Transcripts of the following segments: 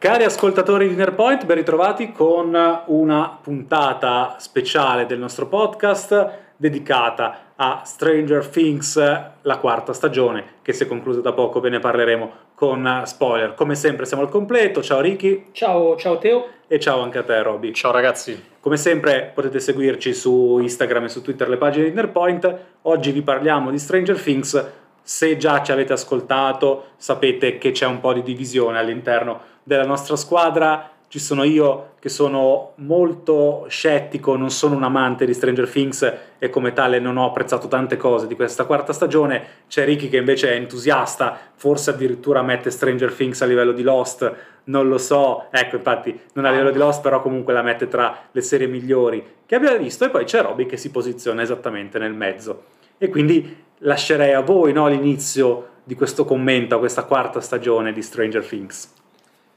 Cari ascoltatori di Nerpoint, ben ritrovati con una puntata speciale del nostro podcast dedicata a Stranger Things, la quarta stagione, che si è conclusa da poco, ve ne parleremo con spoiler. Come sempre siamo al completo, ciao Ricky. Ciao, ciao Teo. E ciao anche a te Roby. Ciao ragazzi. Come sempre potete seguirci su Instagram e su Twitter le pagine di Nerpoint. Oggi vi parliamo di Stranger Things. Se già ci avete ascoltato, sapete che c'è un po' di divisione all'interno della nostra squadra ci sono io che sono molto scettico, non sono un amante di Stranger Things e come tale non ho apprezzato tante cose di questa quarta stagione. C'è Ricky che invece è entusiasta, forse addirittura mette Stranger Things a livello di Lost, non lo so. Ecco, infatti, non a livello di Lost, però comunque la mette tra le serie migliori che abbia visto. E poi c'è Robby che si posiziona esattamente nel mezzo. E quindi lascerei a voi no, l'inizio di questo commento a questa quarta stagione di Stranger Things.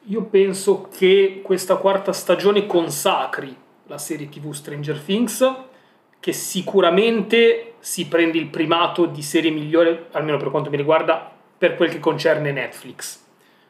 Io penso che questa quarta stagione consacri la serie TV Stranger Things, che sicuramente si prende il primato di serie migliore, almeno per quanto mi riguarda, per quel che concerne Netflix.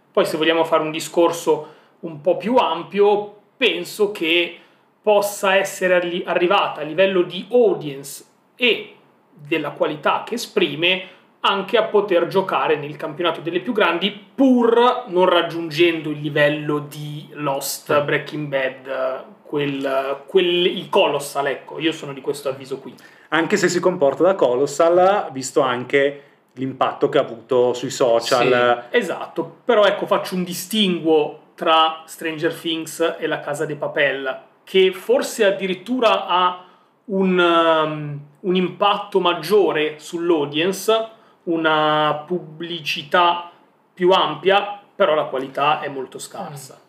Poi se vogliamo fare un discorso un po' più ampio, penso che possa essere arrivata a livello di audience e della qualità che esprime anche a poter giocare nel campionato delle più grandi pur non raggiungendo il livello di Lost, Breaking Bad, quel, quel, il Colossal, ecco, io sono di questo avviso qui. Anche se si comporta da Colossal, visto anche l'impatto che ha avuto sui social. Sì, esatto, però ecco faccio un distinguo tra Stranger Things e La Casa de Papel, che forse addirittura ha un, um, un impatto maggiore sull'audience, una pubblicità più ampia, però la qualità è molto scarsa.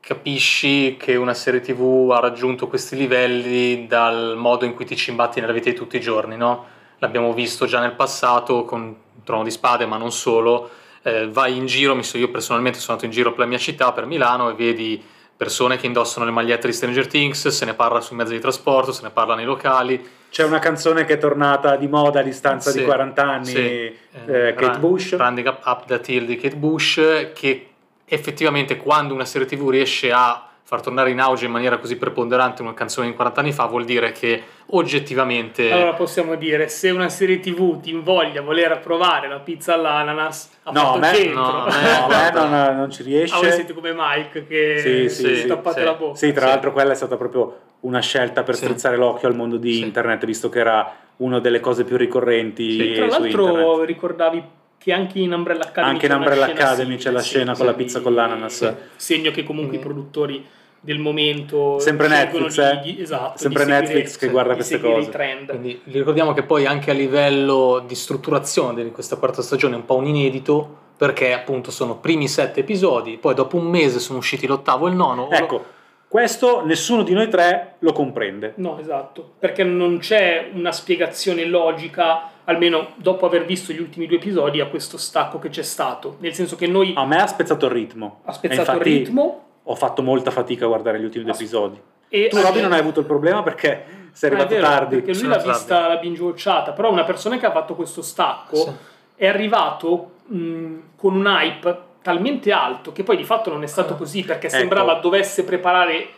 Capisci che una serie TV ha raggiunto questi livelli dal modo in cui ti cimbatti nella vita di tutti i giorni, no? L'abbiamo visto già nel passato con Trono di Spade, ma non solo. Eh, vai in giro, io personalmente sono andato in giro per la mia città, per Milano, e vedi persone che indossano le magliette di Stranger Things, se ne parla sui mezzi di trasporto, se ne parla nei locali c'è una canzone che è tornata di moda a distanza sì, di 40 anni, sì. eh, eh Kate Bush. Running Up, Up That Hill di Kate Bush, che effettivamente quando una serie tv riesce a far tornare in auge in maniera così preponderante una canzone di 40 anni fa vuol dire che oggettivamente... Allora possiamo dire, se una serie tv ti invoglia a voler provare la pizza all'ananas, ha no, fatto me, dentro. No, no, me non, non, ci riesce. Ah, voi siete come Mike che sì, sì, sì, tappate sì. la bocca. Sì, tra l'altro quella è stata proprio una scelta per sì. strizzare l'occhio al mondo di sì. internet, visto che era una delle cose più ricorrenti sì. Tra l'altro internet. ricordavi che anche in Umbrella Academy anche in Umbrella Academy c'è la scena con la pizza con l'ananas. Segno che comunque mm. i produttori del momento sempre Netflix, di, eh? esatto, sempre seguire, Netflix che guarda queste cose. Quindi ricordiamo che poi anche a livello di strutturazione di questa quarta stagione è un po' un inedito perché appunto sono primi sette episodi, poi dopo un mese sono usciti l'ottavo e il nono. Ecco, questo nessuno di noi tre lo comprende. No, esatto, perché non c'è una spiegazione logica, almeno dopo aver visto gli ultimi due episodi, a questo stacco che c'è stato. Nel senso che noi... A me ha spezzato il ritmo. Ha spezzato il ritmo. Ho fatto molta fatica a guardare gli ultimi due episodi. E tu, Robby, non hai avuto il problema perché sei arrivato vero, tardi. Perché lui l'ha vista, la binge watchata, però una persona che ha fatto questo stacco sì. è arrivato mh, con un hype talmente alto che poi di fatto non è stato così perché ecco. sembrava dovesse preparare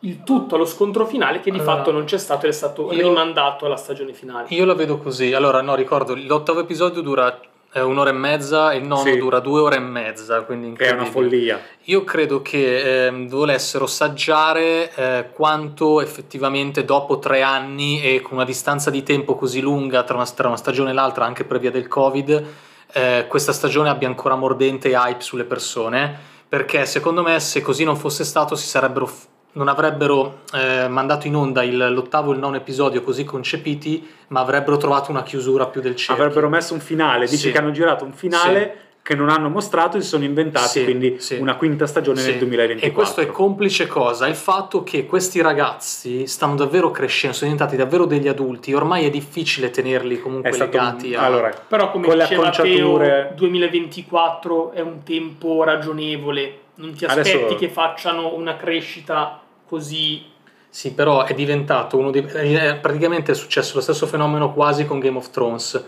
il tutto allo scontro finale che di allora, fatto non c'è stato ed è stato io, rimandato alla stagione finale. Io la vedo così. Allora, no, ricordo, l'ottavo episodio dura eh, un'ora e mezza e il nono sì. dura due ore e mezza, quindi è una follia. Io credo che eh, volessero saggiare eh, quanto effettivamente dopo tre anni e con una distanza di tempo così lunga tra una, tra una stagione e l'altra, anche per via del Covid, eh, questa stagione abbia ancora mordente hype sulle persone perché secondo me se così non fosse stato si sarebbero non avrebbero eh, mandato in onda il, l'ottavo e il nono episodio così concepiti, ma avrebbero trovato una chiusura più del cerchio. Avrebbero messo un finale, dici sì. che hanno girato un finale sì. che non hanno mostrato e si sono inventati sì, quindi una quinta stagione nel 2024. E questo è complice cosa? Il fatto che questi ragazzi stanno davvero crescendo, sono diventati davvero degli adulti, ormai è difficile tenerli comunque legati un... a... Allora, Però come con diceva Teo, 2024 è un tempo ragionevole non ti aspetti Adesso... che facciano una crescita così. Sì, però è diventato uno dei. Praticamente è successo lo stesso fenomeno quasi con Game of Thrones.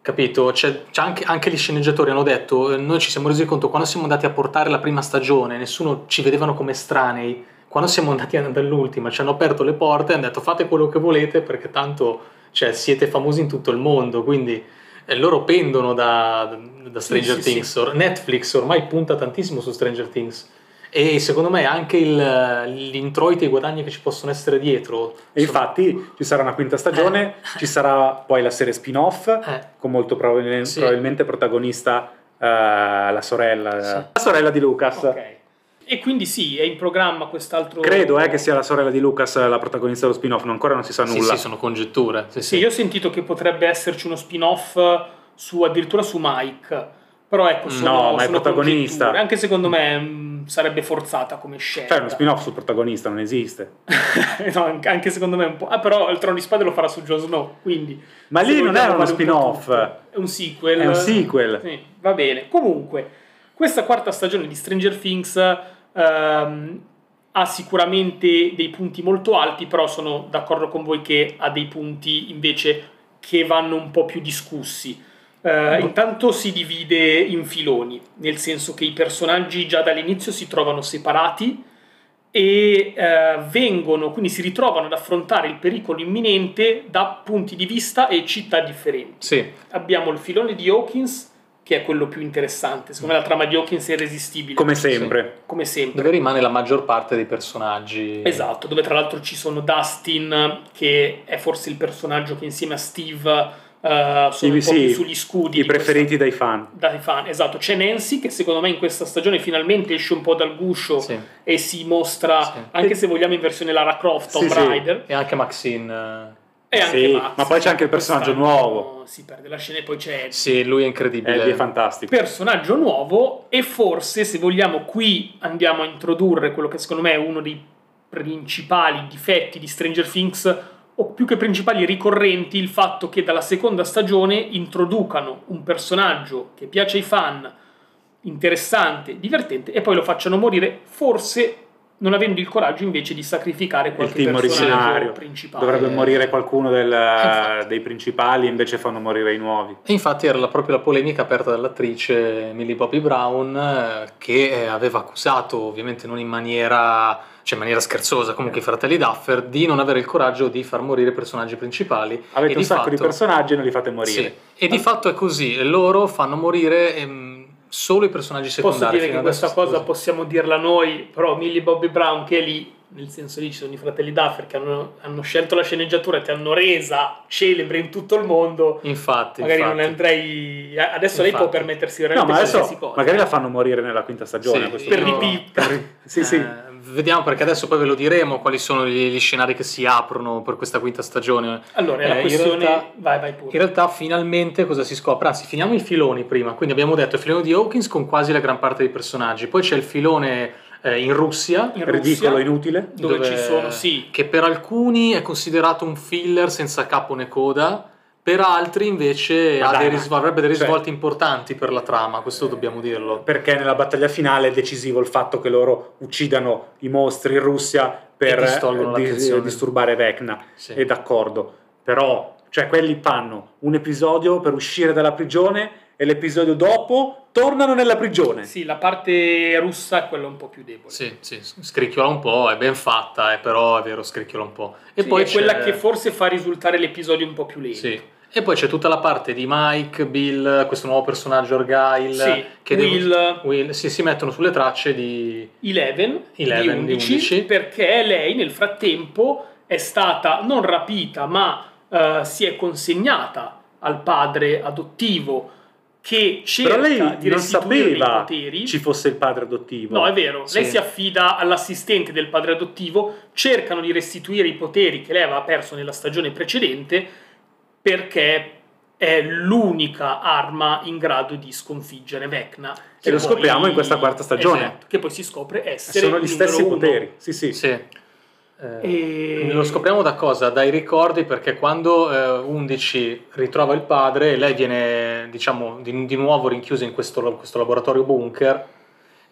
Capito? C'è, c'è anche, anche, gli sceneggiatori hanno detto, noi ci siamo resi conto quando siamo andati a portare la prima stagione, nessuno ci vedevano come estranei, quando siamo andati dall'ultima ci hanno aperto le porte e hanno detto fate quello che volete perché tanto cioè, siete famosi in tutto il mondo, quindi loro pendono da, da Stranger sì, Things. Sì, sì. Netflix ormai punta tantissimo su Stranger Things e secondo me anche il, l'introito e i guadagni che ci possono essere dietro. E infatti ci sarà una quinta stagione, eh. ci sarà poi la serie spin-off eh. con molto probabilmente, sì. probabilmente protagonista uh, la sorella, la sorella di Lucas. Okay. E quindi sì, è in programma quest'altro... Credo eh, che sia la sorella di Lucas la protagonista dello spin-off, ancora non si sa nulla. Sì, sì sono congetture. Sì, sì, io ho sentito che potrebbe esserci uno spin-off su, addirittura su Mike, però ecco, sono, no, ma è protagonista. Anche secondo me mh, sarebbe forzata come scelta. Cioè, uno spin-off sul protagonista non esiste. no, anche secondo me è un po'. Ah, però il Trono di Spade lo farà su Jon Snow, quindi. Ma lì non è uno spin-off. È un sequel. È un sequel. Sì, va bene. Comunque, questa quarta stagione di Stranger Things ehm, ha sicuramente dei punti molto alti, però sono d'accordo con voi che ha dei punti invece che vanno un po' più discussi. Uh, intanto si divide in filoni, nel senso che i personaggi già dall'inizio si trovano separati e uh, vengono, quindi si ritrovano ad affrontare il pericolo imminente da punti di vista e città differenti. Sì. Abbiamo il filone di Hawkins, che è quello più interessante. Secondo me la trama di Hawkins è irresistibile. Come sempre. Sì. Come sempre. Dove rimane la maggior parte dei personaggi. Esatto, dove tra l'altro ci sono Dustin, che è forse il personaggio che insieme a Steve Uh, sono sì, un po' sì, sugli scudi. I preferiti dai fan. Dai fan, esatto. C'è Nancy che secondo me in questa stagione finalmente esce un po' dal guscio sì. e si mostra, sì. anche se vogliamo in versione Lara Croft, Tomb Raider. E anche Maxine. E anche Max, ma poi c'è anche il personaggio nuovo. Si perde la scena e poi c'è Sì, lui è incredibile. Eddie è fantastico. Personaggio nuovo e forse se vogliamo qui andiamo a introdurre quello che secondo me è uno dei principali difetti di Stranger Things o più che principali ricorrenti il fatto che dalla seconda stagione introducano un personaggio che piace ai fan, interessante, divertente e poi lo facciano morire forse non avendo il coraggio invece di sacrificare qualche il team originario principale. Dovrebbe morire qualcuno del, dei principali, invece fanno morire i nuovi. E infatti era la, proprio la polemica aperta dall'attrice Millie Bobby Brown eh, che eh, aveva accusato, ovviamente non in maniera, cioè in maniera scherzosa, comunque i fratelli Duffer, di non avere il coraggio di far morire i personaggi principali. Avete e un sacco fatto, di personaggi e non li fate morire. Sì, e di fatto è così, loro fanno morire... Ehm, solo i personaggi secondari. Posso dire che questa cosa possiamo dirla noi, però Millie Bobby Brown che è lì, nel senso lì ci sono i fratelli Duffer che hanno, hanno scelto la sceneggiatura e ti hanno resa celebre in tutto il mondo. Infatti. Magari infatti. non andrei... Adesso infatti. lei può permettersi veramente no, ma adesso cosa. Magari la fanno morire nella quinta stagione. Sì, per no. ripippa. sì, sì. Eh, vediamo perché adesso poi ve lo diremo quali sono gli, gli scenari che si aprono per questa quinta stagione. Allora, eh, la questione... In realtà, vai, vai pure. In realtà finalmente cosa si scopre? Anzi, finiamo i filoni prima, quindi abbiamo detto il filone di Hawkins con quasi la gran parte dei personaggi, poi c'è il filone eh, in Russia, in ridicolo, inutile, dove, dove ci sono, sì. Che per alcuni è considerato un filler senza capo né coda per altri invece dai, dei avrebbe dei risvolti cioè, importanti per la trama, questo dobbiamo dirlo. Perché nella battaglia finale è decisivo il fatto che loro uccidano i mostri in Russia per di, disturbare Vecna, sì. è d'accordo. Però, cioè, quelli fanno un episodio per uscire dalla prigione e l'episodio dopo tornano nella prigione. Sì, la parte russa è quella un po' più debole. Sì, sì, scricchiola un po', è ben fatta, eh, però è vero, scricchiola un po'. E sì, poi è quella che forse fa risultare l'episodio un po' più lento. Sì. E poi c'è tutta la parte di Mike, Bill, questo nuovo personaggio Argyle, sì, che Will, devo, Will si, si, mettono sulle tracce di Eleven, Eleven di 11, 11, perché lei nel frattempo è stata non rapita ma uh, si è consegnata al padre adottivo che cerca Però lei di non sapeva i poteri. ci fosse il padre adottivo. No, è vero. Sì. Lei si affida all'assistente del padre adottivo, cercano di restituire i poteri che lei aveva perso nella stagione precedente perché è l'unica arma in grado di sconfiggere Vecna. E lo poi, scopriamo in questa quarta stagione. Esatto, che poi si scopre essere Sono gli stessi uno. poteri. Sì, sì. sì. Eh, e... Lo scopriamo da cosa? Dai ricordi perché quando eh, 11 ritrova il padre, lei viene diciamo di, di nuovo rinchiusa in questo, questo laboratorio bunker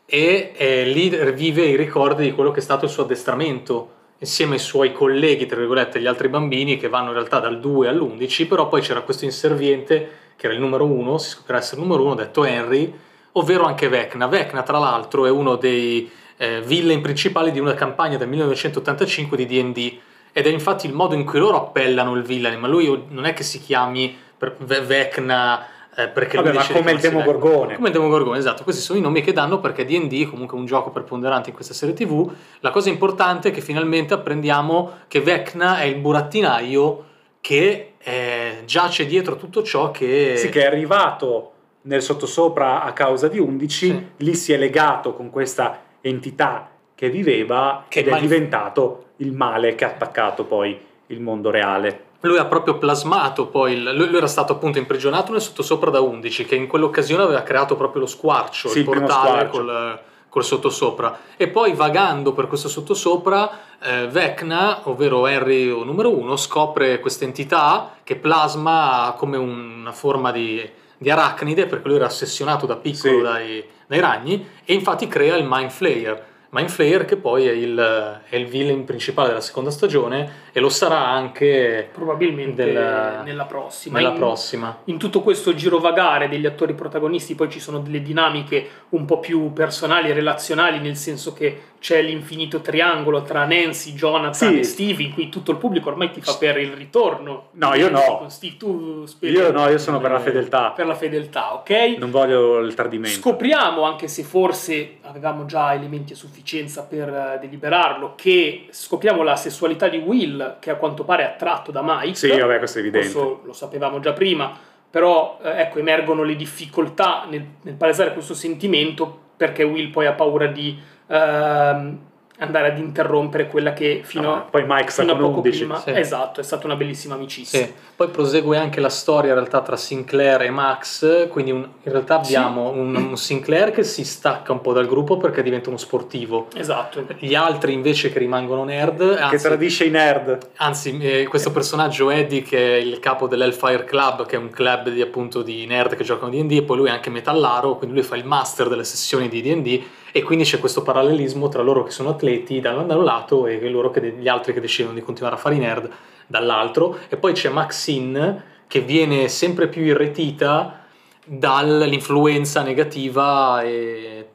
e eh, lì rivive i ricordi di quello che è stato il suo addestramento insieme ai suoi colleghi, tra virgolette, gli altri bambini che vanno in realtà dal 2 all'11, però poi c'era questo inserviente che era il numero uno, si scoprirà essere il numero uno, detto Henry, ovvero anche Vecna. Vecna, tra l'altro, è uno dei eh, villain principali di una campagna del 1985 di D&D ed è infatti il modo in cui loro appellano il villain, ma lui non è che si chiami Vecna eh, perché Vabbè, ma come il Demogorgone. Come il Demogorgone, esatto. Questi sono i nomi che danno perché D&D è comunque un gioco preponderante in questa serie TV. La cosa importante è che finalmente apprendiamo che Vecna è il burattinaio che eh, giace dietro tutto ciò che... Sì, che è arrivato nel sottosopra a causa di 11, Sì. lì si è legato con questa entità che viveva Che ed è mai- diventato il male che ha attaccato poi il mondo reale. Lui ha proprio plasmato poi, il- lui, era stato appunto imprigionato nel sottosopra da 11 che in quell'occasione aveva creato proprio lo squarcio, Sì, il il portale squarcio. col, col sottosopra e poi vagando per questo sottosopra eh, Vecna, ovvero Harry o numero 1, scopre questa entità che plasma come una forma di, di arachnide perché lui era ossessionato da piccolo Sì. dai, dai ragni e infatti crea il Mind Flayer. Mind Flayer che poi è il, è il villain principale della seconda stagione e lo sarà anche Probabilmente Del- nella prossima. nella In- prossima. in tutto questo girovagare degli attori protagonisti poi ci sono delle dinamiche un po' più personali e relazionali, nel senso che c'è l'infinito triangolo tra Nancy, Jonathan Sì. e Steve, in cui tutto il pubblico ormai ti fa per il ritorno. No, io no. Con Steve, tu speri Io no, io sono per la fedeltà, per la fedeltà, ok? non voglio il tradimento. Scopriamo, anche se forse avevamo già elementi a sufficienza per eh, deliberarlo, che scopriamo la sessualità di Will, che a quanto pare è attratto da Mike. Sì, vabbè, questo è evidente. Questo lo sapevamo già prima, però eh, ecco, emergono le difficoltà nel, nel palesare questo sentimento perché Will poi ha paura di ehm, andare ad interrompere quella che fino, No, poi Mike fino a poco 11. prima... sì. Esatto, è stata una bellissima amicizia. Sì. Poi prosegue anche la storia in realtà tra Sinclair e Max, quindi un- in realtà abbiamo un, un Sinclair che si stacca un po' dal gruppo perché diventa uno sportivo. Esatto. Gli altri invece che rimangono nerd, Che anzi, tradisce i nerd. anzi, eh, questo personaggio Eddie che è il capo dell'Hellfire Club, che è un club di, appunto di nerd che giocano D&D e poi lui è anche metallaro, quindi lui fa il master delle sessioni di D&D e quindi c'è questo parallelismo tra loro che sono atleti da un lato e loro che gli altri che decidono di continuare a fare i nerd dall'altro e poi c'è Maxine che viene sempre più irretita dall'influenza negativa e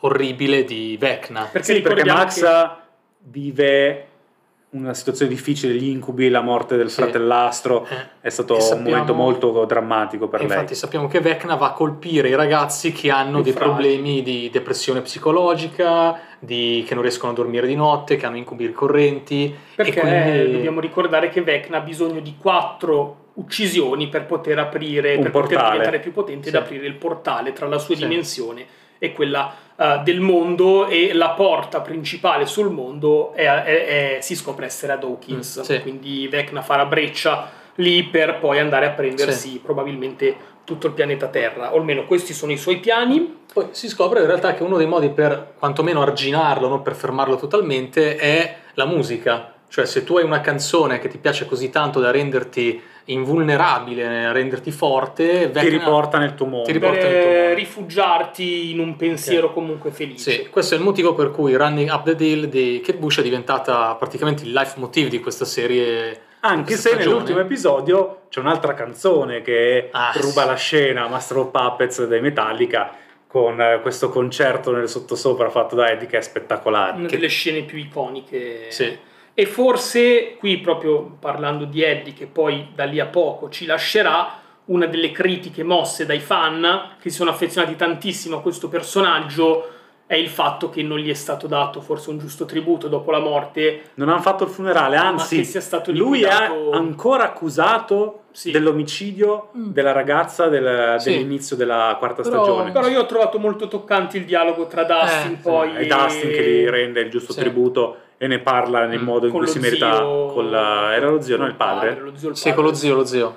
orribile di Vecna. Perché Sì, perché Max che- vive una situazione difficile, gli incubi, la morte del Sì. fratellastro. Eh, È stato e un sappiamo- momento molto drammatico per E lei. infatti sappiamo che Vecna va a colpire i ragazzi che hanno Più dei fragili. problemi di depressione psicologica, di- che non riescono a dormire di notte, che hanno incubi ricorrenti. Perché e quindi... dobbiamo ricordare che Vecna ha bisogno di quattro uccisioni per poter aprire, Un per poter portale. diventare più potente ed Sì. aprire il portale tra la sua Sì. dimensione e quella eh, del mondo e la porta principale sul mondo è- è- è- si scopre essere ad Hawkins. Mm, sì. Quindi Vecna fa la breccia lì per poi andare a prendersi probabilmente tutto il pianeta Terra, o almeno questi sono i suoi piani. Poi si scopre in realtà che uno dei modi per quantomeno arginarlo, non per fermarlo totalmente, è la musica. Cioè se tu hai una canzone che ti piace così tanto da renderti invulnerabile, a renderti forte, Ti riporta nel tuo mondo. Ti riporta per nel tuo mondo. rifugiarti in un pensiero comunque felice. Sì, questo è il motivo per cui Running Up the Deal di Kate Bush è diventata praticamente il life motive di questa serie. Anche questa se stagione. nell'ultimo episodio c'è un'altra canzone che Ah, ruba sì. la scena, Master of Puppets dei Metallica, con eh, questo concerto nel sottosopra fatto da Eddie che è spettacolare. una Che- delle scene più iconiche. Sì. E forse qui, proprio parlando di Eddie, che poi da lì a poco ci lascerà, una delle critiche mosse dai fan che si sono affezionati tantissimo a questo personaggio è il fatto che non gli è stato dato forse un giusto tributo dopo la morte. Non hanno fatto il funerale, Ma anzi, che sia stato lui è ancora accusato Sì. dell'omicidio Mm. della ragazza del- Sì. dell'inizio della quarta Però- stagione. Però io ho trovato molto toccante il dialogo tra Dustin Eh, poi è Dustin che gli rende il giusto Sì. tributo e ne parla nel Mm. modo in cui si merita la- era lo zio, non il padre. lo zio, il Sì, padre. con lo zio, lo zio.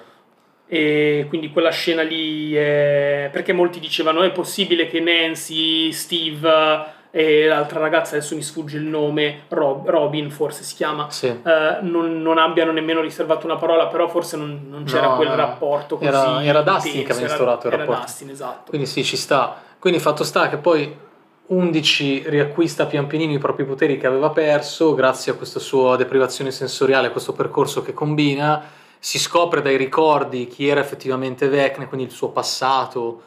E quindi quella scena lì è... perché molti dicevano è possibile che Nancy, Steve e l'altra ragazza, adesso mi sfugge il nome, Rob- Robin forse si chiama, Sì. eh, non, non abbiano nemmeno riservato una parola, però forse non, non c'era No, quel no. rapporto così Era- era Dustin che aveva era- instaurato il era rapporto. Dustin, esatto. Quindi sì, ci sta. Quindi fatto sta che poi 11 riacquista pian pianino i propri poteri che aveva perso grazie a questa sua deprivazione sensoriale, a questo percorso che combina si scopre dai ricordi chi era effettivamente Vecna, quindi il suo passato.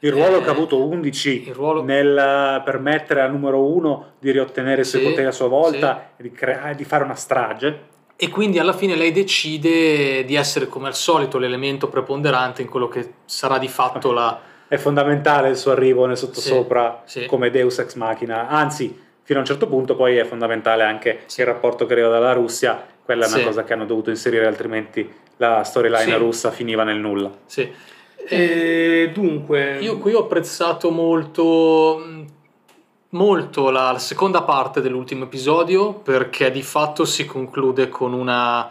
Il ruolo Eh, che ha avuto 11 il ruolo- nel permettere al numero 1 di riottenere i suoi Sì, poteri a sua volta e di, crea- di fare una strage. E quindi alla fine lei decide di essere come al solito l'elemento preponderante in quello che sarà di fatto la... È fondamentale il suo arrivo nel sottosopra Sì, sì. come Deus ex machina, anzi, fino a un certo punto poi è fondamentale anche il rapporto che arriva dalla Russia, quella è una Sì. cosa che hanno dovuto inserire, altrimenti la storyline Sì. russa finiva nel nulla. Sì. E dunque, Io qui ho apprezzato molto, molto la, la seconda parte dell'ultimo episodio perché di fatto si conclude con una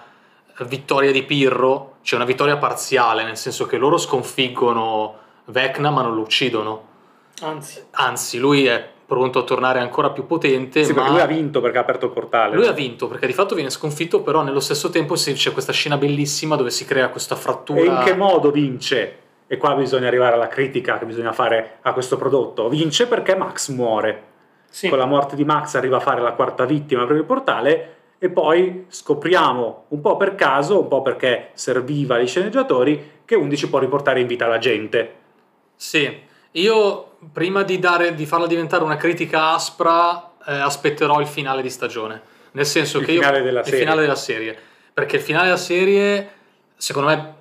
vittoria di Pirro, cioè una vittoria parziale, nel senso che loro sconfiggono Vecna ma non lo uccidono. anzi, Anzi, lui è pronto a tornare ancora più potente, Sì, ma perché lui ha vinto perché ha aperto il portale. lui no? ha vinto perché di fatto viene sconfitto, però nello stesso tempo si- c'è questa scena bellissima dove si crea questa frattura. E in che modo vince? E qua bisogna arrivare alla critica che bisogna fare a questo prodotto. Vince perché Max muore. sì. Con la morte di Max arriva a fare la quarta vittima per il portale e poi scopriamo un po' per caso, un po' perché serviva agli sceneggiatori, che 11 può riportare in vita la gente. Sì, io prima di, dare, di farla diventare una critica aspra eh, aspetterò il finale di stagione. Nel senso Il che io- finale della il serie. finale della serie. Perché il finale della serie, secondo me,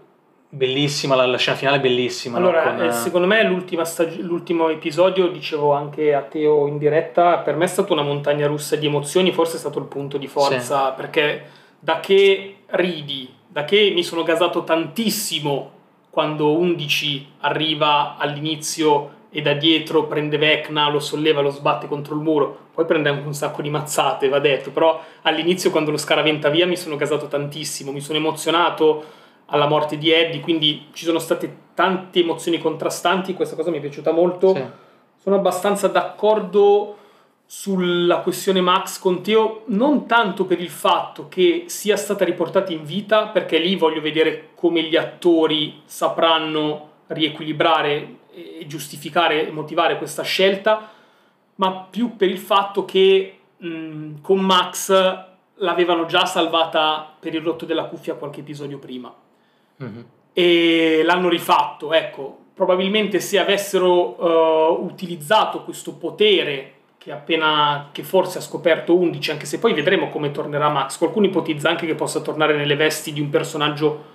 bellissima, la, la scena finale è bellissima. no? Allora, Con, eh, eh, secondo me l'ultima stag- l'ultimo episodio, dicevo anche a Teo in diretta, per me è stata una montagna russa di emozioni, forse è stato il punto di forza, perché da che ridi, da che mi sono gasato tantissimo quando 11 arriva all'inizio e da dietro prende Vecna, lo solleva, lo sbatte contro il muro, poi prende anche un sacco di mazzate, va detto, però all'inizio quando lo scaraventa via mi sono gasato tantissimo, mi sono emozionato alla morte di Eddie, quindi ci sono state tante emozioni contrastanti, questa cosa mi è piaciuta molto. sì. Sono abbastanza d'accordo sulla questione Max con Teo, non tanto per il fatto che sia stata riportata in vita, perché lì voglio vedere come gli attori sapranno riequilibrare e giustificare e motivare questa scelta, ma più per il fatto che mh, con Max l'avevano già salvata per il rotto della cuffia qualche episodio prima Mhm. e l'hanno rifatto. Ecco, probabilmente se avessero eh, utilizzato questo potere che appena che forse ha scoperto 11, anche se poi vedremo come tornerà Max. Qualcuno ipotizza anche che possa tornare nelle vesti di un personaggio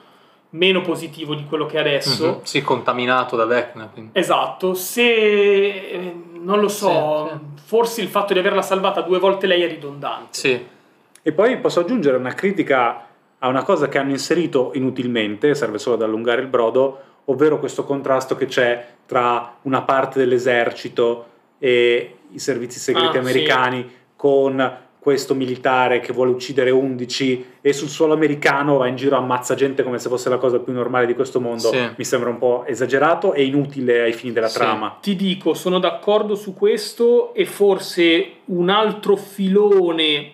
meno positivo di quello che è adesso. Mhm. Sì, contaminato da Vecna. quindi. Esatto, se eh, non lo so, Sì, forse il fatto di averla salvata due volte lei è ridondante. Sì, E poi posso aggiungere una critica a una cosa che hanno inserito inutilmente, serve solo ad allungare il brodo, ovvero questo contrasto che c'è tra una parte dell'esercito e i servizi segreti Ah, sì. americani con questo militare che vuole uccidere 11 e sul suolo americano va in giro ammazza gente come se fosse la cosa più normale di questo mondo. Sì. Mi sembra un po' esagerato e inutile ai fini della Sì. trama. Ti dico, sono d'accordo su questo e forse un altro filone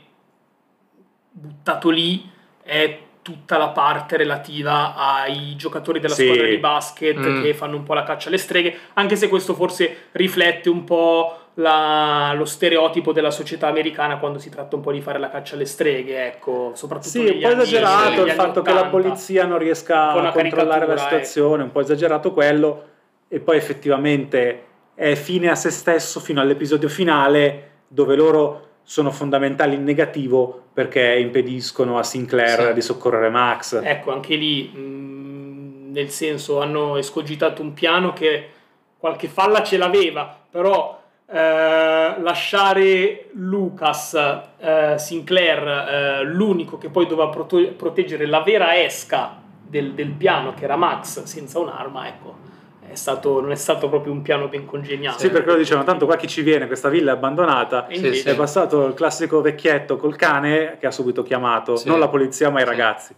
buttato lì è tutta la parte relativa ai giocatori della Sì. squadra di basket Mm. che fanno un po' la caccia alle streghe, anche se questo forse riflette un po' la- lo stereotipo della società americana quando si tratta un po' di fare la caccia alle streghe, ecco, soprattutto Sì, un po' anni- esagerato il fatto che la 80. polizia non riesca a controllare la caricatura, situazione, un po' esagerato quello, e poi effettivamente è fine a se stesso fino all'episodio finale dove loro sono fondamentali in negativo perché impediscono a Sinclair Sì. di soccorrere Max. Ecco, anche lì, mh, nel senso, hanno escogitato un piano che qualche falla ce l'aveva, però eh, lasciare Lucas, eh, Sinclair, eh, l'unico che poi doveva proto- proteggere la vera esca del, del piano, che era Max, senza un'arma, ecco, è stato, non è stato proprio un piano ben congegnato. Sì, perché loro dicevano tanto qua chi ci viene, questa villa è abbandonata. Sì, invece- È passato il classico vecchietto col cane che ha subito chiamato, Sì. non la polizia ma i Sì. ragazzi.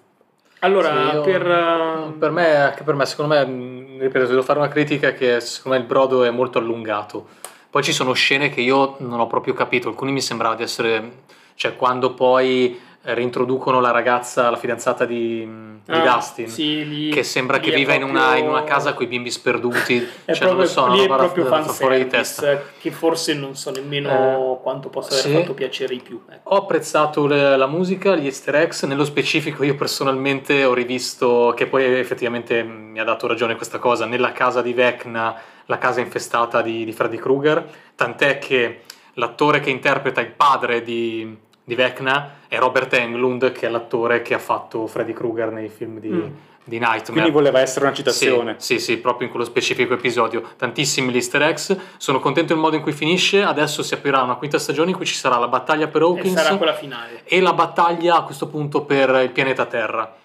Allora, Sì, io- per... per me, anche per me, secondo me, mh, ripeto, devo fare una critica che secondo me il brodo è molto allungato. Poi ci sono scene che io non ho proprio capito, alcuni mi sembrava di essere, cioè quando poi eh, reintroducono la ragazza, la fidanzata di, di Ah, Dustin. sì, lì- che sembra che viva in, una, proprio- in una casa con i bimbi sperduti. Cioè, non proprio, lo so, lì è proprio da- fuori di testa. che forse non so nemmeno quanto possa aver sì. fatto piacere di più. ecco. Ho apprezzato le- la musica, gli easter eggs, nello specifico io personalmente ho rivisto, che poi effettivamente mi ha dato ragione questa cosa, nella casa di Vecna, la casa infestata di, di Freddy Krueger, tant'è che l'attore che interpreta il padre di, di Vecna è Robert Englund, che è l'attore che ha fatto Freddy Krueger nei film di, Mm. di Nightmare. Quindi voleva essere una citazione. Sì, sì, sì, proprio in quello specifico episodio. Tantissimi gli easter eggs. Sono contento del modo in cui finisce. Adesso si aprirà una quinta stagione in cui ci sarà la battaglia per E Hawkins sarà quella finale. e la battaglia a questo punto per il pianeta Terra.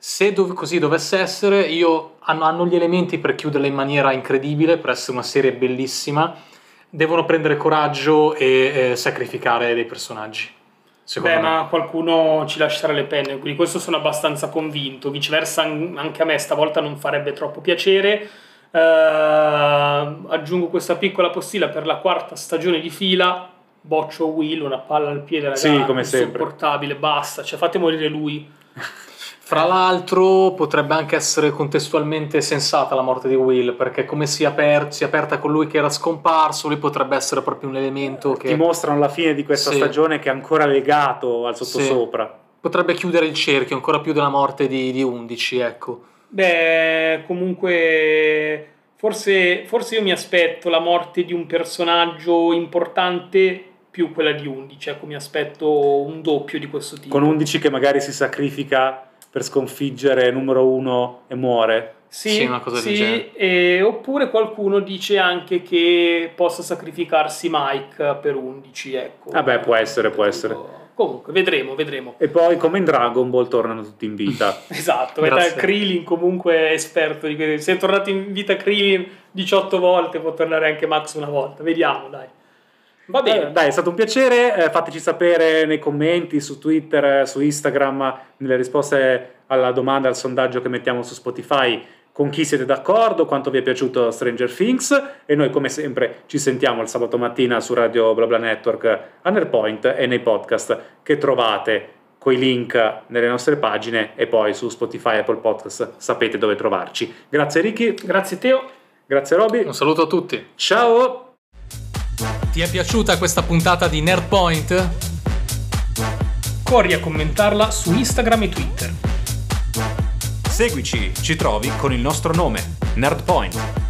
Se dov- così dovesse essere, io hanno, hanno gli elementi per chiuderla in maniera incredibile, per essere una serie bellissima. Devono prendere coraggio e eh, sacrificare dei personaggi. Secondo Beh, me. ma qualcuno ci lascerà le penne, di questo sono abbastanza convinto. Viceversa, an- anche a me stavolta non farebbe troppo piacere. Eh, aggiungo questa piccola postilla per la quarta stagione di fila. Boccio Will, una palla al piede, ragazzi. Sì, come sempre. Insopportabile, basta. Cioè, fate morire lui. Fra l'altro potrebbe anche essere contestualmente sensata la morte di Will, perché come si, è aper- si è aperta con lui che era scomparso, lui potrebbe essere proprio un elemento che Dimostrano alla fine di questa Sì. stagione che è ancora legato al sottosopra. potrebbe chiudere il cerchio ancora più della morte di, di 11, ecco. Beh, comunque, forse, forse io mi aspetto la morte di un personaggio importante più quella di 11. Ecco, mi aspetto un doppio di questo tipo. Con 11 che magari si sacrifica per sconfiggere numero uno e muore. Sì, Sì, una cosa del sì, genere. e- oppure qualcuno dice anche che possa sacrificarsi Mike per 11, ecco. Vabbè, può essere, può essere. Comunque, vedremo, vedremo. E poi, come in Dragon Ball, tornano tutti in vita. Esatto, Grazie. e Krillin comunque è esperto di questo. Se è tornato in vita Krillin 18 volte, può tornare anche Max una volta. Vediamo, dai. Va bene. Eh, dai, è stato un piacere. eh, fateci sapere nei commenti su Twitter, eh, su Instagram, nelle risposte alla domanda, al sondaggio che mettiamo su Spotify, con chi siete d'accordo, quanto vi è piaciuto Stranger Things. E noi, come sempre, ci sentiamo il sabato mattina su Radio BlaBla Network a Nerpoint e nei podcast che trovate coi link nelle nostre pagine e poi su Spotify Apple Podcast sapete dove trovarci. Grazie Ricky, Grazie Teo. grazie Roby. Un saluto a tutti. Ciao! Ti è piaciuta questa puntata di Nerdpoint? Corri a commentarla su Instagram e Twitter. Seguici, ci trovi con il nostro nome, Nerdpoint.